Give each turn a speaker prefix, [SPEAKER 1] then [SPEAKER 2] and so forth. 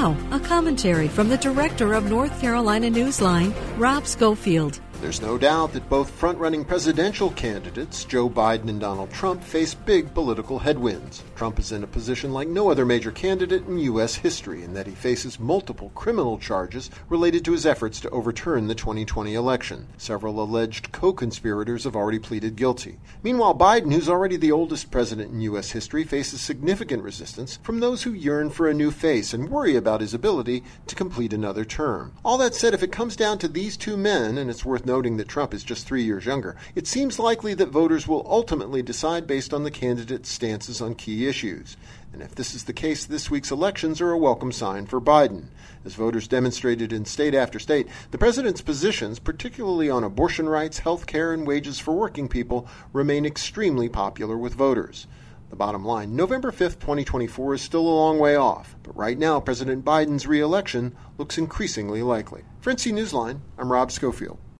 [SPEAKER 1] Now, a commentary from the director of North Carolina Newsline, Rob Schofield.
[SPEAKER 2] There's no doubt that both front running presidential candidates, Joe Biden and Donald Trump, face big political headwinds. Trump is in a position like no other major candidate in U.S. history in that he faces multiple criminal charges related to his efforts to overturn the 2020 election. Several alleged co conspirators have already pleaded guilty. Meanwhile, Biden, who's already the oldest president in U.S. history, faces significant resistance from those who yearn for a new face and worry about his ability to complete another term. All that said, if it comes down to these two men, and it's worth noting that Trump is just three years younger, it seems likely that voters will ultimately decide based on the candidate's stances on key issues. And if this is the case, this week's elections are a welcome sign for Biden. As voters demonstrated in state after state, the president's positions, particularly on abortion rights, health care, and wages for working people, remain extremely popular with voters. The bottom line November 5th, 2024 is still a long way off, but right now President Biden's reelection looks increasingly likely. For NC Newsline, I'm Rob Schofield.